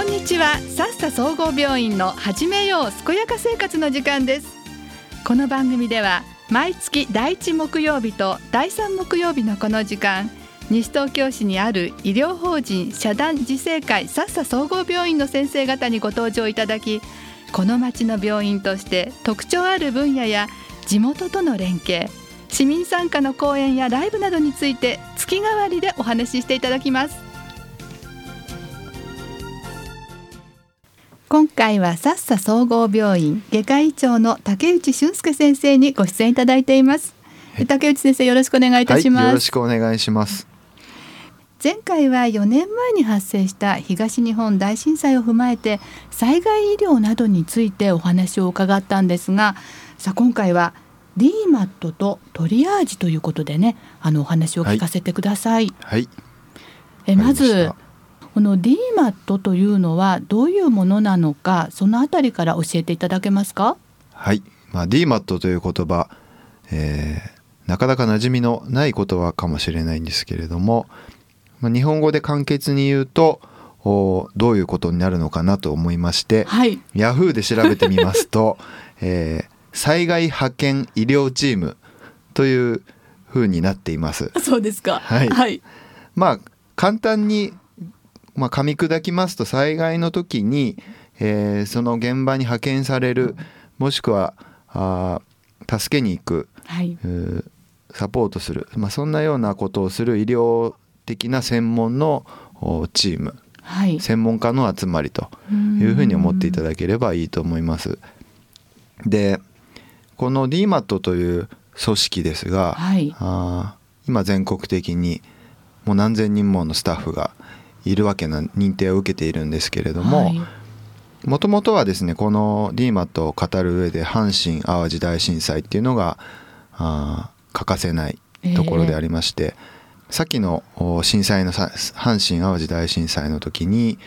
こんにちは。さっさ総合病院の始めよう健やか生活の時間です。この番組では毎月第1木曜日と第3木曜日のこの時間西東京市にある医療法人社団自生会さっさ総合病院の先生方にご登場いただきこの町の病院として特徴ある分野や地元との連携市民参加の講演やライブなどについて月替わりでお話ししていただきます。今回はさっさ総合病院外科医長の竹内俊介先生にご出演いただいています、竹内先生よろしくお願いいたします、はい、よろしくお願いします。前回は4年前に発生した東日本大震災を踏まえて災害医療などについてお話を伺ったんですがさあ今回は DMAT とトリアージということでねあのお話を聞かせてください。はい、えまずこの DMAT というのはどういうものなのかそのあたりから教えていただけますか？はい、まあ、DMAT という言葉、えー、なかなか馴染みのない言葉かもしれないんですけれども、まあ、日本語で簡潔に言うとおどういうことになるのかなと思いまして、はい、Yahoo で調べてみますと、えー、災害派遣医療チームというふうになっています。そうですか。はい。はい、まあ簡単にまあ、噛み砕きますと災害の時に、えー、その現場に派遣されるもしくはあ助けに行く、はい、サポートする、まあ、そんなようなことをする医療的な専門のチーム、はい、専門家の集まりというふうに思っていただければいいと思います。でこの DMAT という組織ですが、はい、あ今全国的にもう何千人ものスタッフがいるわけな認定を受けているんですけれどももともとはですねこの DMAT を語る上で阪神・淡路大震災っていうのがあ欠かせないところでありまして、えー、さっきの震災の阪神・淡路大震災の時に、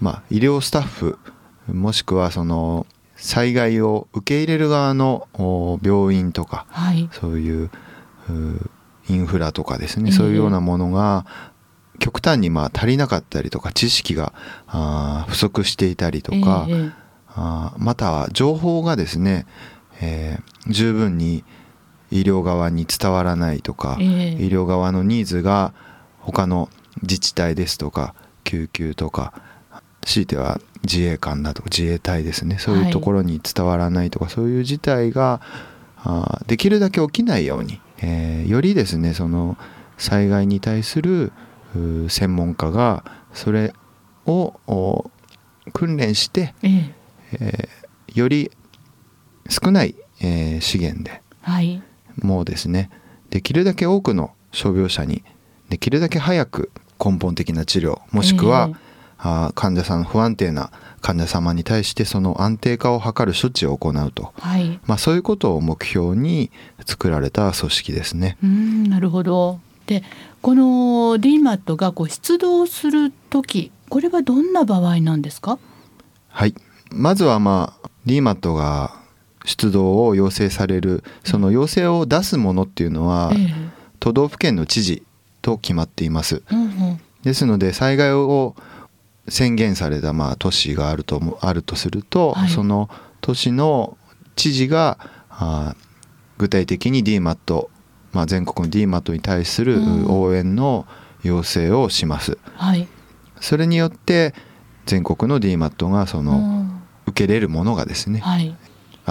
まあ、医療スタッフもしくはその災害を受け入れる側の病院とか、はい、そういうインフラとかですね、そういうようなものが極端にまあ足りなかったりとか知識があ不足していたりとか、えー、あまたは情報がですね、えー、十分に医療側に伝わらないとか、えー、医療側のニーズが他の自治体ですとか救急とか強いては自衛官だとか自衛隊ですねそういうところに伝わらないとか、はい、そういう事態があできるだけ起きないように、えー、よりですねその災害に対する専門家がそれを訓練して、ええ。ー、より少ない、えー、資源で、はい、もうですねできるだけ多くの傷病者にできるだけ早く根本的な治療もしくは、えー、あ患者さん不安定な患者様に対してその安定化を図る処置を行うと、はい、まあ、そういうことを目標に作られた組織ですね。うんなるほどでこの DMAT がこう出動する時これはどんな場合なんですか？はい。まずはまあ DMAT が出動を要請されるその要請を出すものっていうのは、ええ、都道府県の知事と決まっています。うんうん、ですので災害を宣言されたまあ都市があるとあるとすると、はい、その都市の知事があ具体的に DMAT まあ、全国の DMAT に対する応援の要請をします。はい、それによって全国の DMAT がその受けれるものがですね、はい、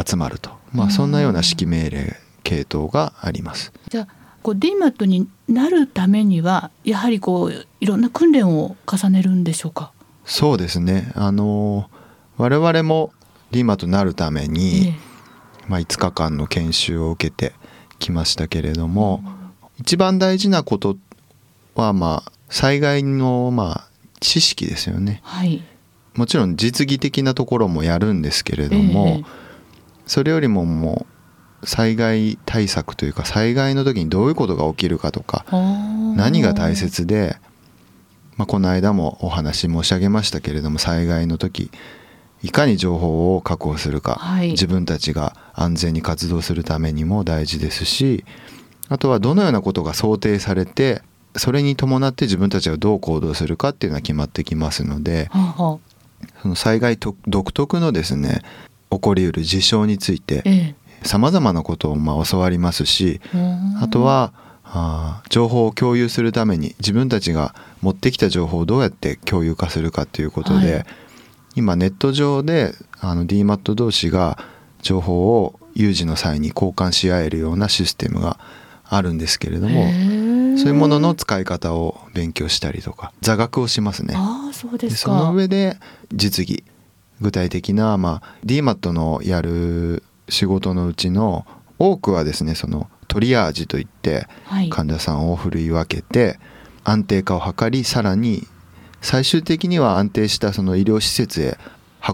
集まると、まあ、そんなような指揮命令系統があります。じゃあこう DMAT になるためにはやはりこういろんな訓練を重ねるんでしょうか？そうですね。あの我々も DMAT になるために、ええ、まあ、5日間の研修を受けてきましたけれども、一番大事なことはまあ災害のまあ知識ですよね、はい、もちろん実技的なところもやるんですけれども、えー、それよりももう災害対策というか災害の時にどういうことが起きるかとか何が大切で、まあ、この間もお話申し上げましたけれども災害の時いかに情報を確保するか、はい、自分たちが安全に活動するためにも大事ですしあとはどのようなことが想定されてそれに伴って自分たちがどう行動するかっていうのは決まってきますので、はその災害独特のですね起こりうる事象についてさまざまなことをまあ教わりますしあとはあ情報を共有するために自分たちが持ってきた情報をどうやって共有化するかということで、はい、今ネット上であの DMAT 同士が情報を有事の際に交換し合えるようなシステムがあるんですけれどもそういうものの使い方を勉強したりとか座学をしますね。あそうですその上で実技具体的な、まあ、DMAT のやる仕事のうちの多くはですねそのトリアージといって患者さんをふるい分けて安定化を図りさらに最終的には安定したその医療施設へ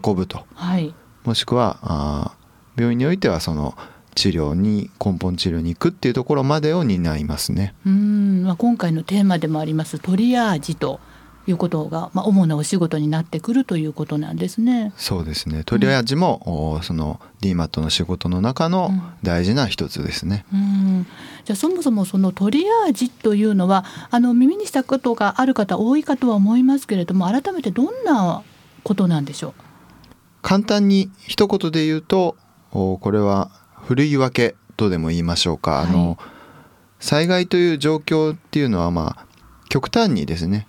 運ぶと、はい、もしくはあ病院においてはその治療に根本治療に行くっていうところまでを担いますね。うん、まあ、今回のテーマでもありますトリアージということが、まあ、主なお仕事になってくるということなんですね。そうですね。トリアージも、うん、その DMAT の仕事の中の大事な一つですね。うん、じゃあそもそもそのトリアージというのはあの耳にしたことがある方多いかとは思いますけれども改めてどんなことなんでしょう？簡単に一言で言うとこれはふるい分けとでも言いましょうか、はい、あの災害という状況っていうのはまあ極端にですね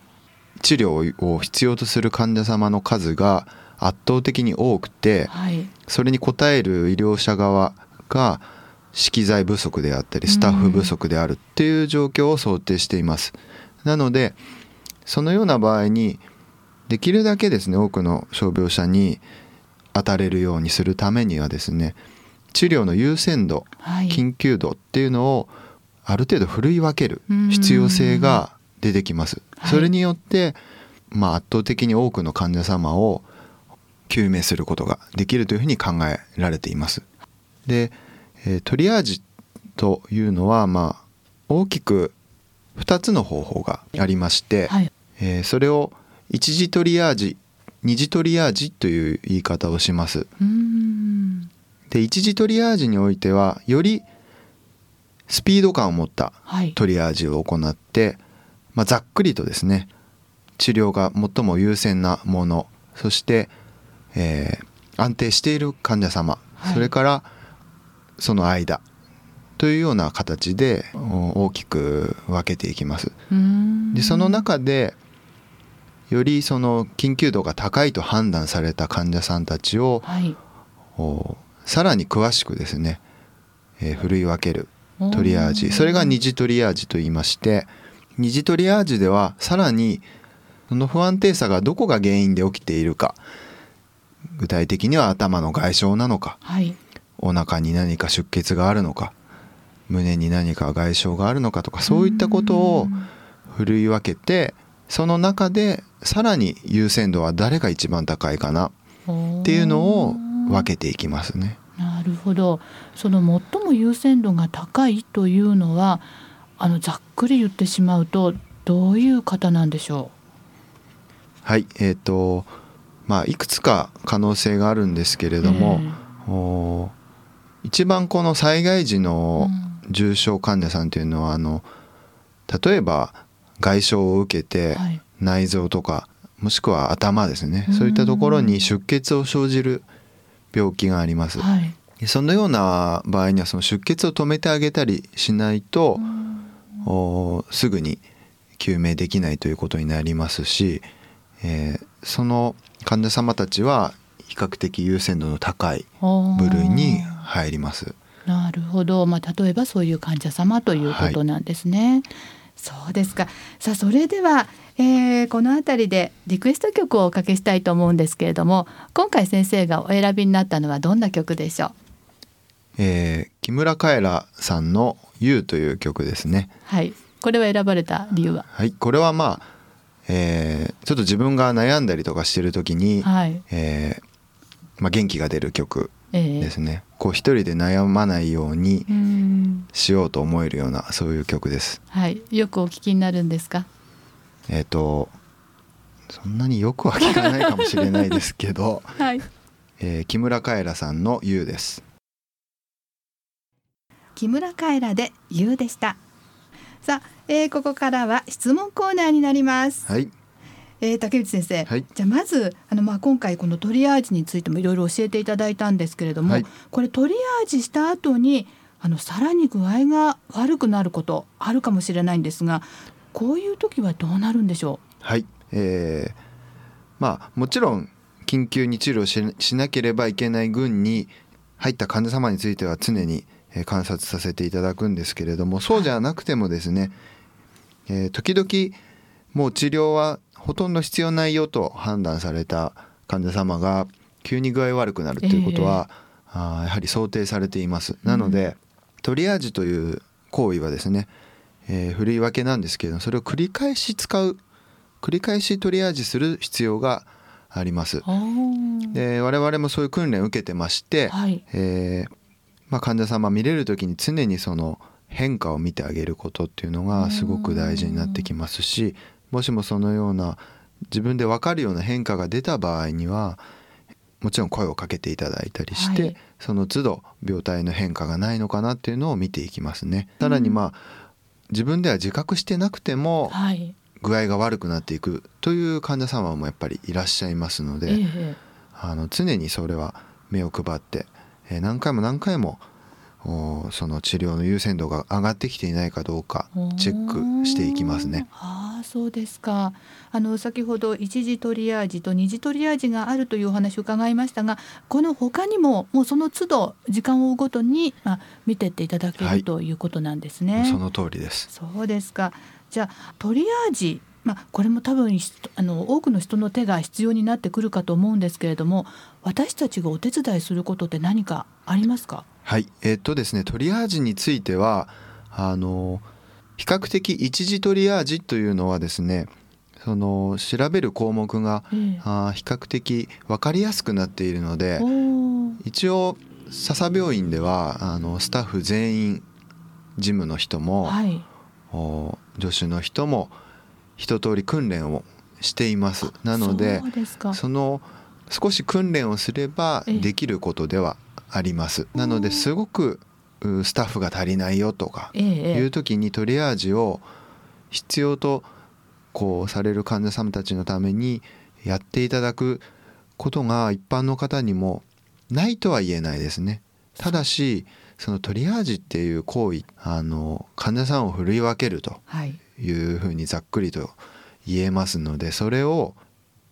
治療を必要とする患者様の数が圧倒的に多くて、はい、それに応える医療者側が資機材不足であったりスタッフ不足であるっていう状況を想定しています。なのでそのような場合にできるだけですね多くの傷病者に当たれるようにするためにはですね治療の優先度、はい、緊急度っていうのをある程度ふるい分ける必要性が出てきます。それによって、まあ、圧倒的に多くの患者様を救命することができるというふうに考えられています。で、えー、トリアージというのは、まあ、大きく2つの方法がありまして、はい、えー、それを一次トリアージ二次トリアージという言い方をします。で一次トリアージにおいてはよりスピード感を持ったトリアージを行って、はい、まあ、ざっくりとですね治療が最も優先なものそして、えー、安定している患者様、はい、それからその間というような形で大きく分けていきます。でその中でよりその緊急度が高いと判断された患者さんたちを、はい、さらに詳しくですね、えー、ふるい分けるトリアージそれが二次トリアージと言いまして二次トリアージではさらにその不安定さがどこが原因で起きているか具体的には頭の外傷なのか、はい、お腹に何か出血があるのか胸に何か外傷があるのかとかそういったことをふるい分けてその中でさらに優先度は誰が一番高いかなっていうのを分けていきますね。なるほど。その最も優先度が高いというのはあのざっくり言ってしまうとどういう方なんでしょう？はいえーとまあ、いくつか可能性があるんですけれども、えー、一番この災害時の重症患者さんというのは、あの例えば外傷を受けて内臓とか、もしくは頭ですね。そういったところに出血を生じる病気があります。はい、そのような場合にはその出血を止めてあげたりしないとすぐに救命できないということになりますし、えー、その患者様たちは比較的優先度の高い部類に入ります。なるほど、まあ、例えばそういう患者様ということなんですね。はい。そうですか。さあそれでは、えー、この辺りでリクエスト曲をおかけしたいと思うんですけれども今回先生がお選びになったのはどんな曲でしょう？えー、木村カエラさんの「You」という曲ですね。はい。これは選ばれた理由は？はい。これはまあ、えー、ちょっと自分が悩んだりとかしてる時に、はい。えーまあ、元気が出る曲ですね、えー、こう一人で悩まないようにしようと思えるようなそういう曲です。はい、よくお聞きになるんですか？えっ、ー、とそんなによくは聞かないかもしれないですけど、はい。えー、木村カエラさんの「ゆう」です。木村カエラで「ゆう」でした。さあ、えー、ここからは質問コーナーになります。はい。ええー、竹内先生、はい、じゃあまずあの、まあ、今回このトリアージについてもいろいろ教えていただいたんですけれども、はい、これトリアージした後にあのさらに具合が悪くなることあるかもしれないんですがこういう時はどうなるんでしょう？はい、えー、まあもちろん緊急に治療ししなければいけない群に入った患者様については常に観察させていただくんですけれどもそうじゃなくてもですね、えー、時々もう治療はほとんど必要ないよと判断された患者様が急に具合悪くなるということは、えー、あやはり想定されています。なので、うん、トリアージという行為はですね、えー、振り分けなんですけれどもそれを繰り返し使う繰り返しトリアージする必要があります。で我々もそういう訓練を受けてまして、はい、えー、まあ、患者様見れる時に常にその変化を見てあげることっていうのがすごく大事になってきますしもしもそのような自分で分かるような変化が出た場合にはもちろん声をかけていただいたりして、はい、その都度病態の変化がないのかなっていうのを見ていきますね。さらにまあ自分では自覚してなくても、具合が悪くなっていくという患者様もやっぱりいらっしゃいますので、えあの常にそれは目を配って、え何回も何回もその治療の優先度が上がってきていないかどうかチェックしていきますね。ああそうですか。あの先ほど一次トリアージと二次トリアージがあるというお話を伺いましたがこの他にももうその都度時間を追うごとに、まあ、見てっていただける、はい、ということなんですね。その通りです。そうですかじゃあトリアージまあ、これも多分あの多くの人の手が必要になってくるかと思うんですけれども私たちがお手伝いすることって何かありますか？はい。えー、っとですねトリアージについてはあの比較的一次トリアージというのはですねその調べる項目が、えー、あ比較的分かりやすくなっているので一応笹病院ではあのスタッフ全員事務の人も、はい、助手の人も一通り訓練をしています。なのでその少し訓練をすればできることではあります。なのですごくスタッフが足りないよとかいう時にトリアージを必要とこうされる患者様たちのためにやっていただくことが一般の方にもないとは言えないですね。ただしそのトリアージっていう行為あの患者さんを振り分けるとい。うふうにざっくりと言えますのでそれを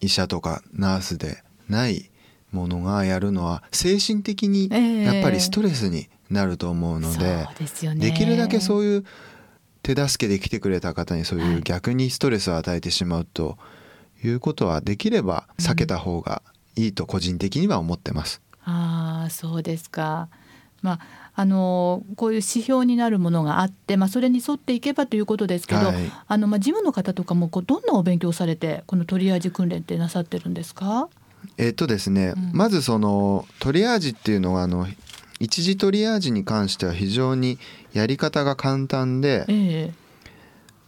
医者とかナースでないものがやるのは精神的にやっぱりストレスになると思うのでえーでできるだけそういう手助けで来てくれた方にそういう逆にストレスを与えてしまうということはできれば避けた方がいいと個人的には思ってます。うん、あそうですか。まあ、あのこういう指標になるものがあって、まあ、それに沿っていけばということですけど、はい、あのまあ、事務の方とかもこうどんなお勉強されてこのトリアージ訓練ってなさってるんですか？えっとですね、うん、まずそのトリアージっていうのはあの一次トリアージに関しては非常にやり方が簡単で、えー、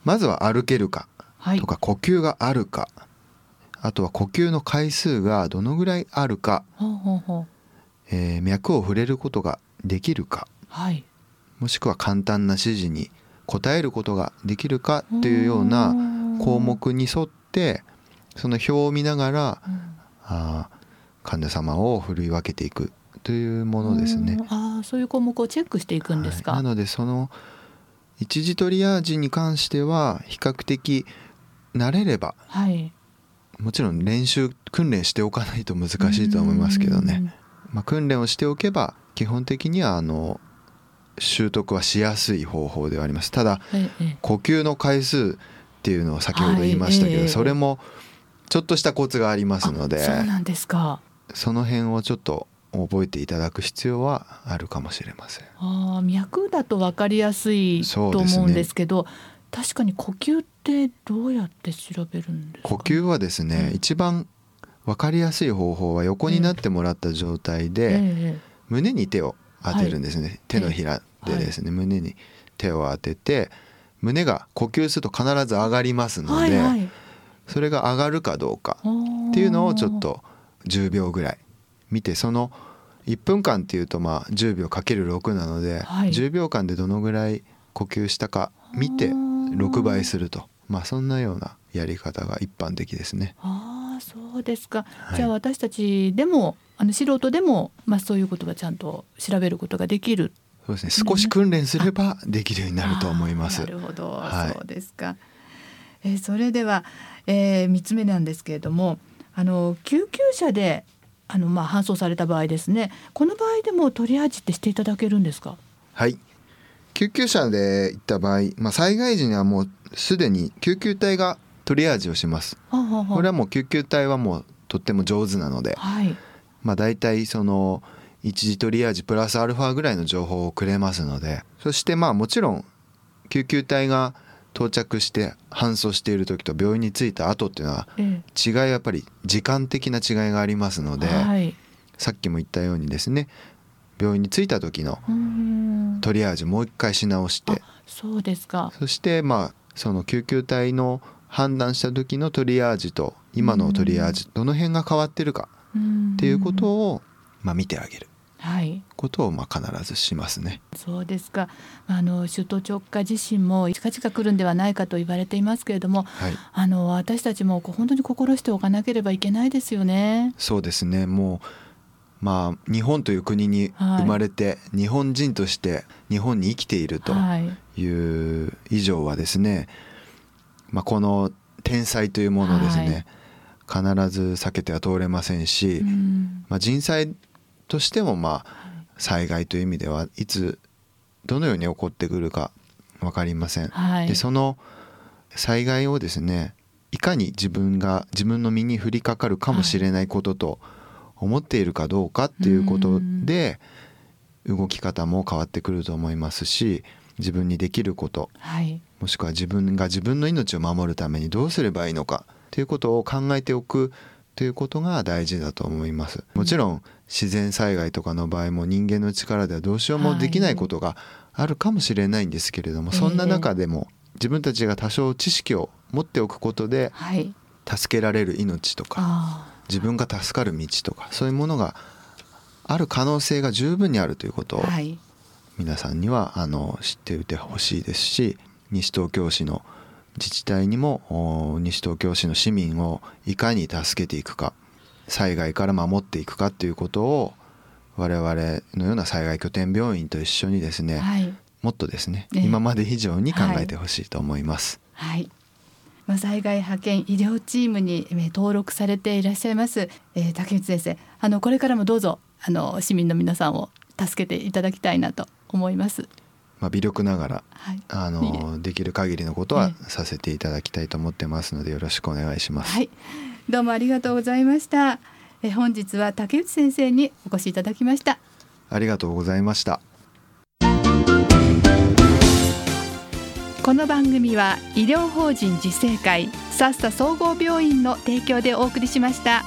まずは歩けるかとか呼吸があるか、はい、あとは呼吸の回数がどのぐらいあるか、えー、脈を触れることができるか、はい、もしくは簡単な指示に答えることができるかっていうような項目に沿ってその表を見ながら、うん、あ患者様を振り分けていくというものですね。あそういう項目をチェックしていくんですか、はい、なのでその一次トリアージに関しては比較的慣れれば、はい、もちろん練習訓練しておかないと難しいと思いますけどね。まあ、訓練をしておけば基本的にはあの習得はしやすい方法ではあります。ただ、呼吸の回数っていうのを先ほど言いましたけど、それもちょっとしたコツがありますのでそうなんですか。その辺をちょっと覚えていただく必要はあるかもしれません。あ脈だと分かりやすいと思うんですけど、ね、確かに呼吸ってどうやって調べるんですか？呼吸はですね、うん、一番分かりやすい方法は横になってもらった状態で、胸に手を当てるんですね、はい、手のひらでですね、はい、胸に手を当てて胸が呼吸すると必ず上がりますので、はいはい、それが上がるかどうかっていうのをちょっと10秒ぐらい見てその1分間っていうとまあ10秒かける6なので、はい、10秒間でどのぐらい呼吸したか見て6倍すると。まあそんなようなやり方が一般的ですね。そうですか、はい、じゃあ私たちでもあの素人でも、まあ、そういうことがちゃんと調べることができる。そうですね。少し訓練すればできるようになると思います。なるほど、はい、そうですか、えー、それでは、えー、3つ目なんですけれどもあの救急車であの、まあ、搬送された場合ですね。この場合でもトリアージってしていただけるんですか？はい。救急車で行った場合、まあ、災害時にはもうすでに救急隊がトリアージをします。これはもう救急隊はもうとっても上手なので、はい、まあ大体その一時トリアージプラスアルファぐらいの情報をくれますのでそしてまあもちろん救急隊が到着して搬送している時と病院に着いた後っていうのは違いはやっぱり時間的な違いがありますので、はい、さっきも言ったようにですね病院に着いた時のトリアージもう一回し直してそうですか。そしてまあその救急隊の判断した時のトリアージと今のトリアージどの辺が変わってるかっていうことをまあ見てあげる。はい、ことをまあ必ずしますね。そうですか。あの首都直下地震も近々来るんではないかと言われていますけれども、はい、あの私たちも本当に心しておかなければいけないですよね。そうですね。もうまあ日本という国に生まれて、はい、日本人として日本に生きているという以上はですね、まあこの天災というものですね。必ず避けては通れませんし、うん、まあ、人災としてもまあ災害という意味ではいつどのように起こってくるか分かりません。はい、でその災害をですねいかに自分が自分の身に降りかかるかもしれないことと思っているかどうかっていうことで動き方も変わってくると思いますし自分にできること、はい、もしくは自分が自分の命を守るためにどうすればいいのか。ということを考えておく。ということが大事だと思います。もちろん自然災害とかの場合も人間の力ではどうしようもできないことがあるかもしれないんですけれども、そんな中でも自分たちが多少知識を持っておくことで助けられる命とか自分が助かる道とかそういうものがある可能性が十分にあるということを皆さんにはあの知っておいてほしいですし西東京市の自治体にも西東京市の市民をいかに助けていくか災害から守っていくかっていうことを我々のような災害拠点病院と一緒にですね、はい、もっとですね、ね、今まで以上に考えてほしいと思います。はい、はいまあ、災害派遣医療チームに登録されていらっしゃいます、えー、竹内先生。あのこれからもどうぞあの市民の皆さんを助けていただきたいなと思います。まあ、微力ながら、はい、あのできる限りのことはさせていただきたいと思ってますのでよろしくお願いします。はい、どうもありがとうございました。え本日は竹内先生にお越しいただきました。ありがとうございました。この番組は医療法人自生会さっさ総合病院の提供でお送りしました。